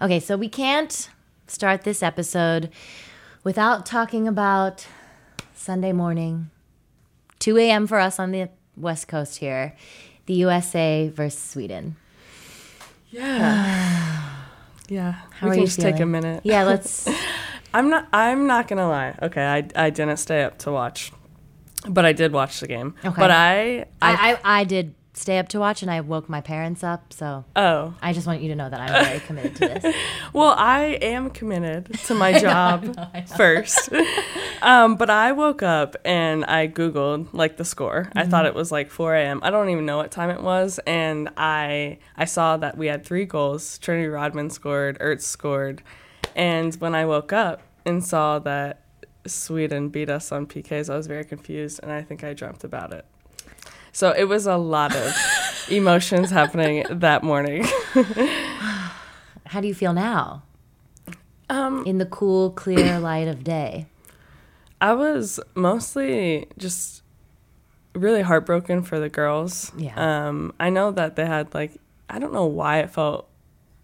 Okay, so we can't start this episode without talking about Sunday morning, 2 a.m. for us on the West Coast here, the USA versus Sweden. Yeah. yeah. How we are can you just take a minute. Yeah, let's. I'm not I'm not gonna lie. Okay, I I didn't stay up to watch. But I did watch the game. Okay. But I I, I, I, I did stay up to watch and I woke my parents up, so oh. I just want you to know that I'm very committed to this. Well, I am committed to my job first. um, but I woke up and I Googled like the score. I thought it was like 4 a.m. I don't even know what time it was. And I I saw that we had three goals. Trinity Rodman scored, Ertz scored. And when I woke up and saw that Sweden beat us on PKs, I was very confused and I think I dreamt about it. So it was a lot of emotions happening that morning. How do you feel now? Um, In the cool, clear light of day. I was mostly just really heartbroken for the girls. Yeah. Um, I know that they had like I don't know why it felt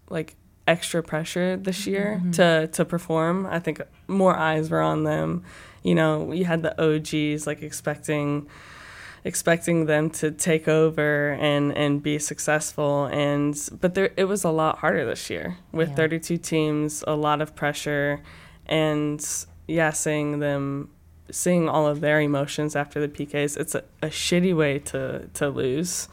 like extra pressure this year to to perform. I think more eyes were on them. You know, you had the OGs like expecting expecting them to take over and and be successful. And but there it was a lot harder this year with Yeah. 32 teams a lot of pressure and yeah seeing them seeing all of their emotions after the PKs it's a, a shitty way to to lose.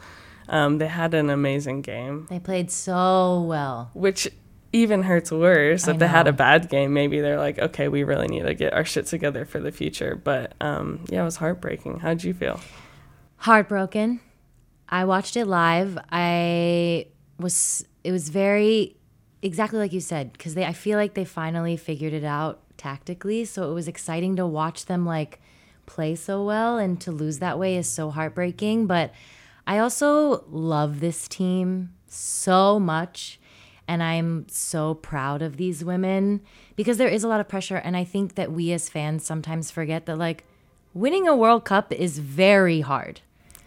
Um, they had an amazing game. They played so well. which even hurts worse. If they had a bad game maybe they're like okay we really need to get our shit together for the future. But um, yeah it was heartbreaking. How'd you feel Heartbroken. I watched it live. I was it was very exactly like you said because they I feel like they finally figured it out tactically. So it was exciting to watch them like play so well and to lose that way is so heartbreaking. But I also love this team so much. And I'm so proud of these women because there is a lot of pressure. And I think that we as fans sometimes forget that, like, winning a World Cup is very hard.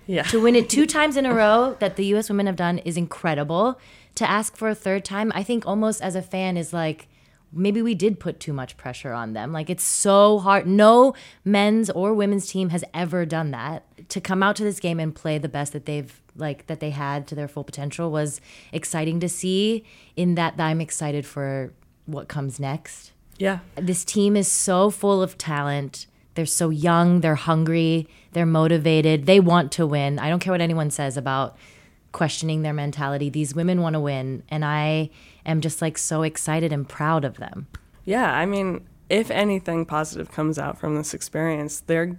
Yeah To win it two times in a row that the US women have done is incredible. To ask for a third time, I think almost as a fan is like maybe we did put too much pressure on them. Like it's so hard. No men's or women's team has ever done that. To come out to this game and play the best that they've like that they had to their full potential was exciting to see in that I'm excited for what comes next yeah this team is so full of talent. They're so young, they're hungry, they're motivated, they want to win. I don't care what anyone says about questioning their mentality. These women want to win, and I am just like so excited and proud of them. Yeah, I mean, if anything positive comes out from this experience, they're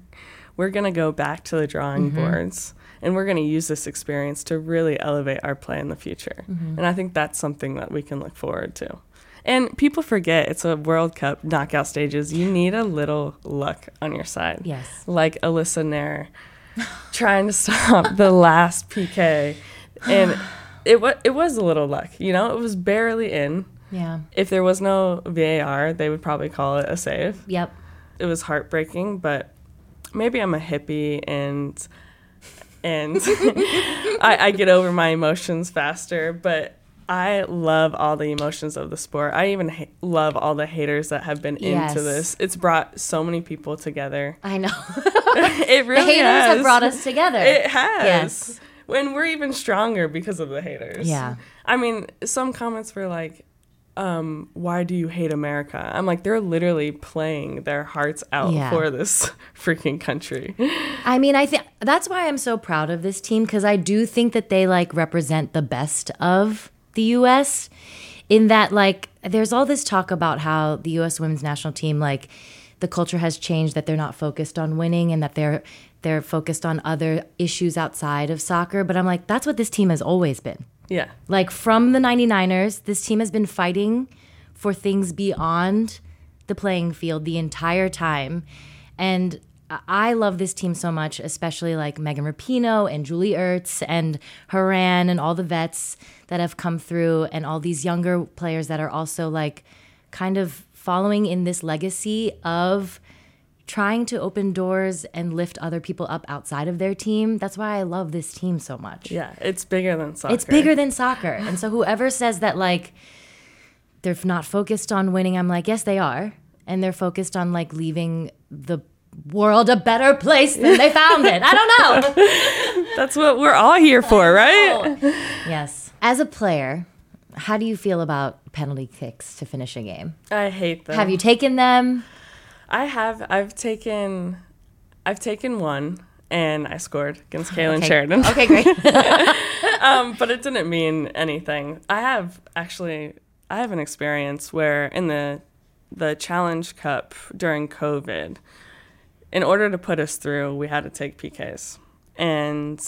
we're gonna go back to the drawing mm-hmm. boards and we're gonna use this experience to really elevate our play in the future. Mm-hmm. And I think that's something that we can look forward to. And people forget it's a World Cup knockout stages. You need a little luck on your side. Yes. Like Alyssa Naeher trying to stop the last PK. And it was it was a little luck, you know, it was barely in Yeah. if there was no VAR, they would probably call it a save. Yep. It was heartbreaking, but maybe I'm a hippie and and I, I get over my emotions faster. But I love all the emotions of the sport. I even ha- love all the haters that have been Yes. into this. It's brought so many people together. I know. it the really haters has. have brought us together. It has. Yes. When we're even stronger because of the haters. Yeah. I mean, some comments were like, um, why do you hate America? I'm like, they're literally playing their hearts out Yeah. for this freaking country. I mean, I think that's why I'm so proud of this team because I do think that they like represent the best of the U.S. In that, like, there's all this talk about how the U.S. women's national team, like, the culture has changed that they're not focused on winning and that they're they're focused on other issues outside of soccer. But I'm like, that's what this team has always been. yeah. Like from the 99ers, this team has been fighting for things beyond the playing field the entire time. And I- love this team so much, especially like Megan Rapinoe and Julie Ertz and Horan and all the vets that have come through and all these younger players that are also like kind of following in this legacy of trying to open doors and lift other people up outside of their team. That's why I love this team so much. Yeah. It's bigger than soccer. It's bigger than soccer. And so whoever says that like they're not focused on winning. I'm like, yes, they are, and they're focused on like leaving the world a better place than they found it. I don't know. That's what we're all here for, right? yes. As a player, how do you feel about penalty kicks to finish a game? I hate them. Have you taken them? I have. I've taken. I've taken one, and I scored against Kailen Okay. Sheridan. Okay, great. um, but it didn't mean anything. I have actually. I have an experience where in the the Challenge Cup during COVID, in order to put us through, we had to take PKs, and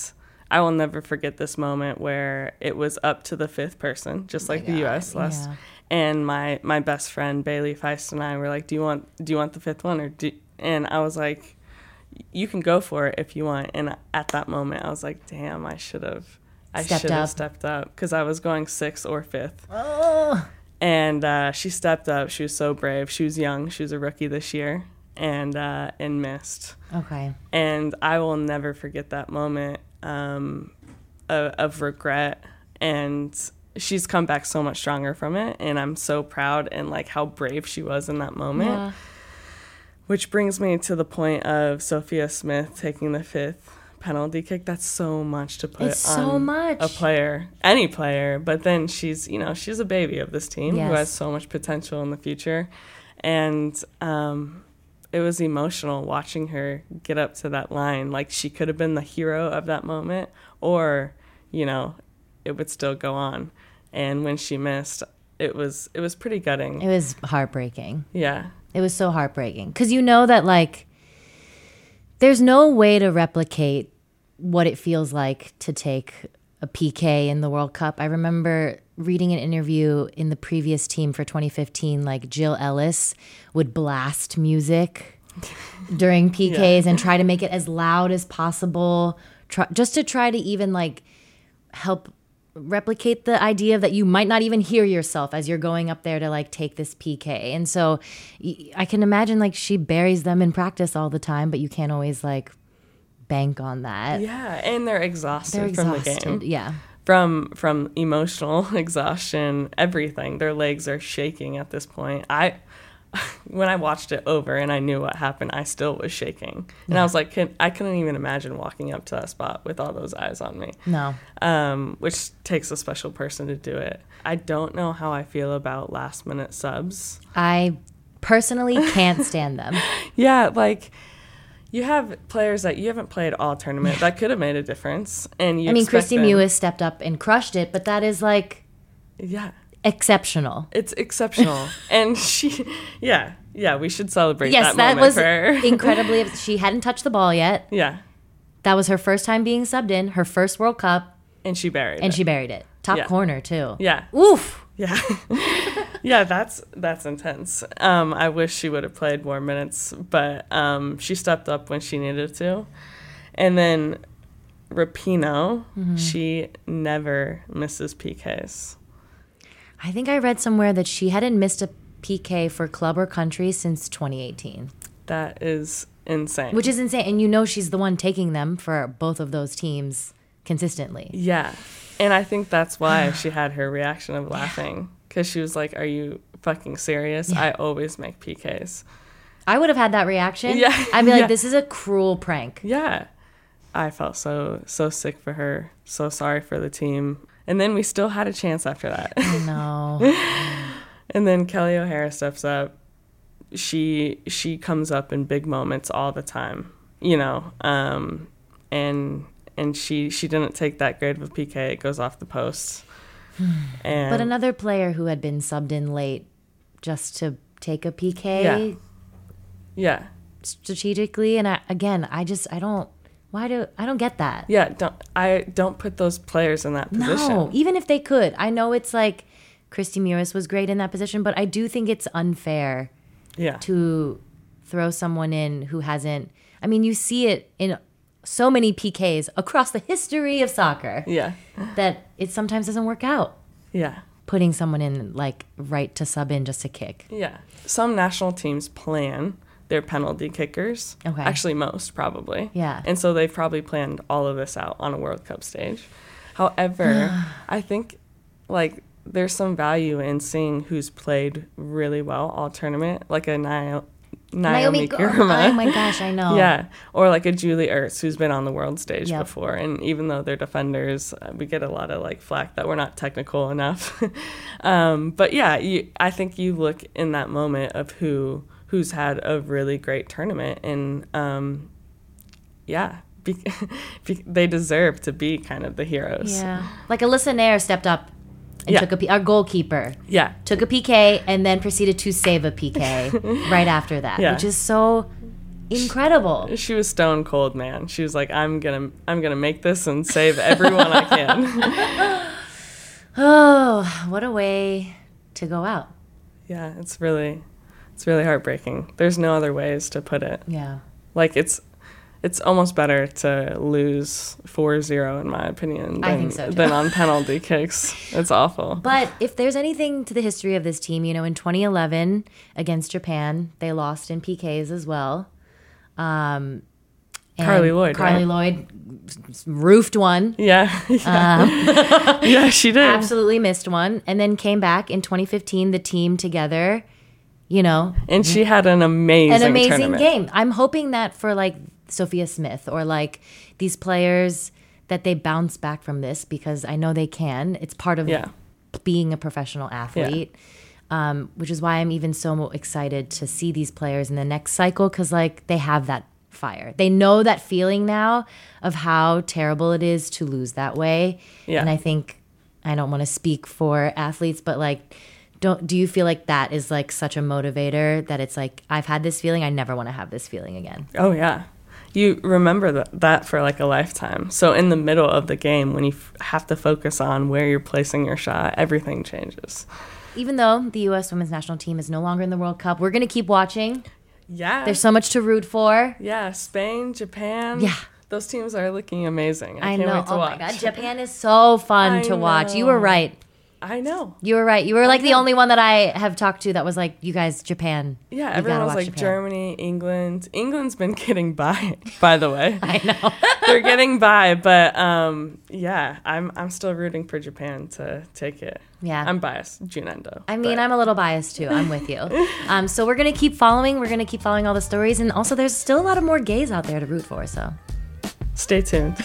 I will never forget this moment where it was up to the fifth person, just like the U.S. last. yeah. And my my best friend Bailey Feist and I were like, "Do you want do you want the fifth one or do?" And I was like, "You can go for it if you want." And at that moment, I was like, "Damn, I should have." I Stepped should have up. stepped up because I was going sixth or fifth. oh. And uh, she stepped up. She was so brave. She was young. She was a rookie this year, and uh, and missed. Okay. And I will never forget that moment um, of, of regret. And she's come back so much stronger from it, and I'm so proud and like how brave she was in that moment. Yeah. Which brings me to the point of Sophia Smith taking the fifth penalty kick. That's so much to put It's so much. a player, any player. But then she's, you know, she's a baby of this team who has so much potential in the future. And um, it was emotional watching her get up to that line. Like she could have been the hero of that moment, or, you know, it would still go on. And when she missed, it was it was pretty gutting. It was heartbreaking. yeah. It was so heartbreaking because you know that like there's no way to replicate what it feels like to take a PK in the World Cup. I remember reading an interview in the previous team for 2015 like Jill Ellis would blast music during PKs and try to make it as loud as possible try, just to try to even like help replicate the idea that you might not even hear yourself as you're going up there to like take this PK. And so I can imagine like she buries them in practice all the time, but you can't always like bank on that. Yeah, and they're exhausted, They're from the exhausted. game. Yeah. From from emotional exhaustion, everything. Their legs are shaking at this point. I when I watched it over and I knew what happened, I still was shaking. And I was like, can, I couldn't even imagine walking up to that spot with all those eyes on me. No. Um, which takes a special person to do it. I don't know how I feel about last minute subs. I personally can't stand them. Yeah, like you have players that you haven't played all tournament that could have made a difference, and you. I mean, Kristie them- Mewis stepped up and crushed it, but that is like Yeah, exceptional. it's exceptional, and she, yeah, yeah, we should celebrate Yes, that, that, was incredibly. She hadn't touched the ball yet. yeah, That was her first time being subbed in, her first World Cup, and she buried and it. she buried it. Top Yeah. corner too. yeah, Oof. yeah, yeah. That's that's intense. Um, I wish she would have played more minutes, but um, she stepped up when she needed to, and then Rapinoe, Mm-hmm. she never misses PKs. I think I read somewhere that she hadn't missed a PK for club or country since 2018, That is insane. which is insane. And you know she's the one taking them for both of those teams consistently. Yeah. And I think that's why she had her reaction of laughing because she was like, Are you fucking serious? I always make PKs. I would have had that reaction. Yeah, I'd be like, yeah. this is a cruel prank. Yeah. I felt so, so sick for her. So sorry for the team. And then we still had a chance after that. No. and then Kelly O'Hara steps up. She she comes up in big moments all the time, you know. Um, and and she she didn't take that great of a PK. It goes off the post. And but another player who had been subbed in late just to take a PK Yeah. yeah, strategically. And I, again, I just, I don't, why do, I don't get that. yeah. Don't I don't put those players in that position. No, even if they could. I know it's like Kristie Mewis was great in that position, but I do think it's unfair Yeah, to throw someone in who hasn't. I mean, you see it in so many PKs across the history of soccer yeah, that it sometimes doesn't work out. yeah. Putting someone in like right to sub in just to kick. Yeah. Some national teams plan their penalty kickers. Okay. Actually, most probably. Yeah. And so they've probably planned all of this out on a World Cup stage. However, I think like there's some value in seeing who's played really well all tournament, like a Naomi, Naomi. Oh my gosh, I know. Yeah, or like a Julie Ertz who's been on the world stage Yep. before, and even though they're defenders, uh, we get a lot of like flack that we're not technical enough. um, but yeah, you, I think you look in that moment of who who's had a really great tournament, and um, yeah, be, they deserve to be kind of the heroes. Yeah. Like Alyssa Naeher stepped up and Yeah. took a P- our goalkeeper yeah, took a PK and then proceeded to save a PK right after that, Yeah. which is so incredible. she was stone cold, man. She was like, "I'm gonna, I'm gonna make this and save everyone I can." Oh, what a way to go out. yeah, it's really, it's really heartbreaking. There's no other ways to put it. Yeah. Like it's it's almost better to lose 4-0 in my opinion than, so, than on penalty kicks. It's awful. But if there's anything to the history of this team, you know, in 2011 against Japan, they lost in PKs as well. Um, and Carli Lloyd, Carli right? Lloyd roofed one. yeah. Yeah. yeah, she did. Absolutely missed one, and then came back in 2015. The team together, you know, And she had an amazing an amazing tournament. game. I'm hoping that for like Sophia Smith or like these players that they bounce back from this because I know they can. It's part of Yeah. being a professional athlete. Um, which is why I'm even so excited to see these players in the next cycle because like they have that fire. They know that feeling now of how terrible it is to lose that way. Yeah. And I think I don't want to speak for athletes, but like don't do you feel like that is like such a motivator that it's like I've had this feeling, I never want to have this feeling again. Oh yeah. You remember that, that for like a lifetime. So in the middle of the game when you f- have to focus on where you're placing your shot, everything changes. Even though the US women's national team is no longer in the World Cup, we're going to keep watching. Yeah. There's so much to root for. yeah, Spain, Japan. Yeah. Those teams are looking amazing. I, I can't know. wait to Oh watch. my god, Japan is so fun I to watch. You were right. I know. You were right. You were like the only one that I have talked to that was like, you guys, Japan. Yeah, everyone was like Japan." Germany, England. England's been getting by, by the way. I know. They're getting by, but um, yeah, I'm I'm still rooting for Japan to take it. Yeah. I'm biased, Junendo. I mean, but- I'm a little biased too. I'm with you. Um, so we're gonna keep following. We're gonna keep following all the stories, and also there's still a lot of more gays out there to root for. So stay tuned.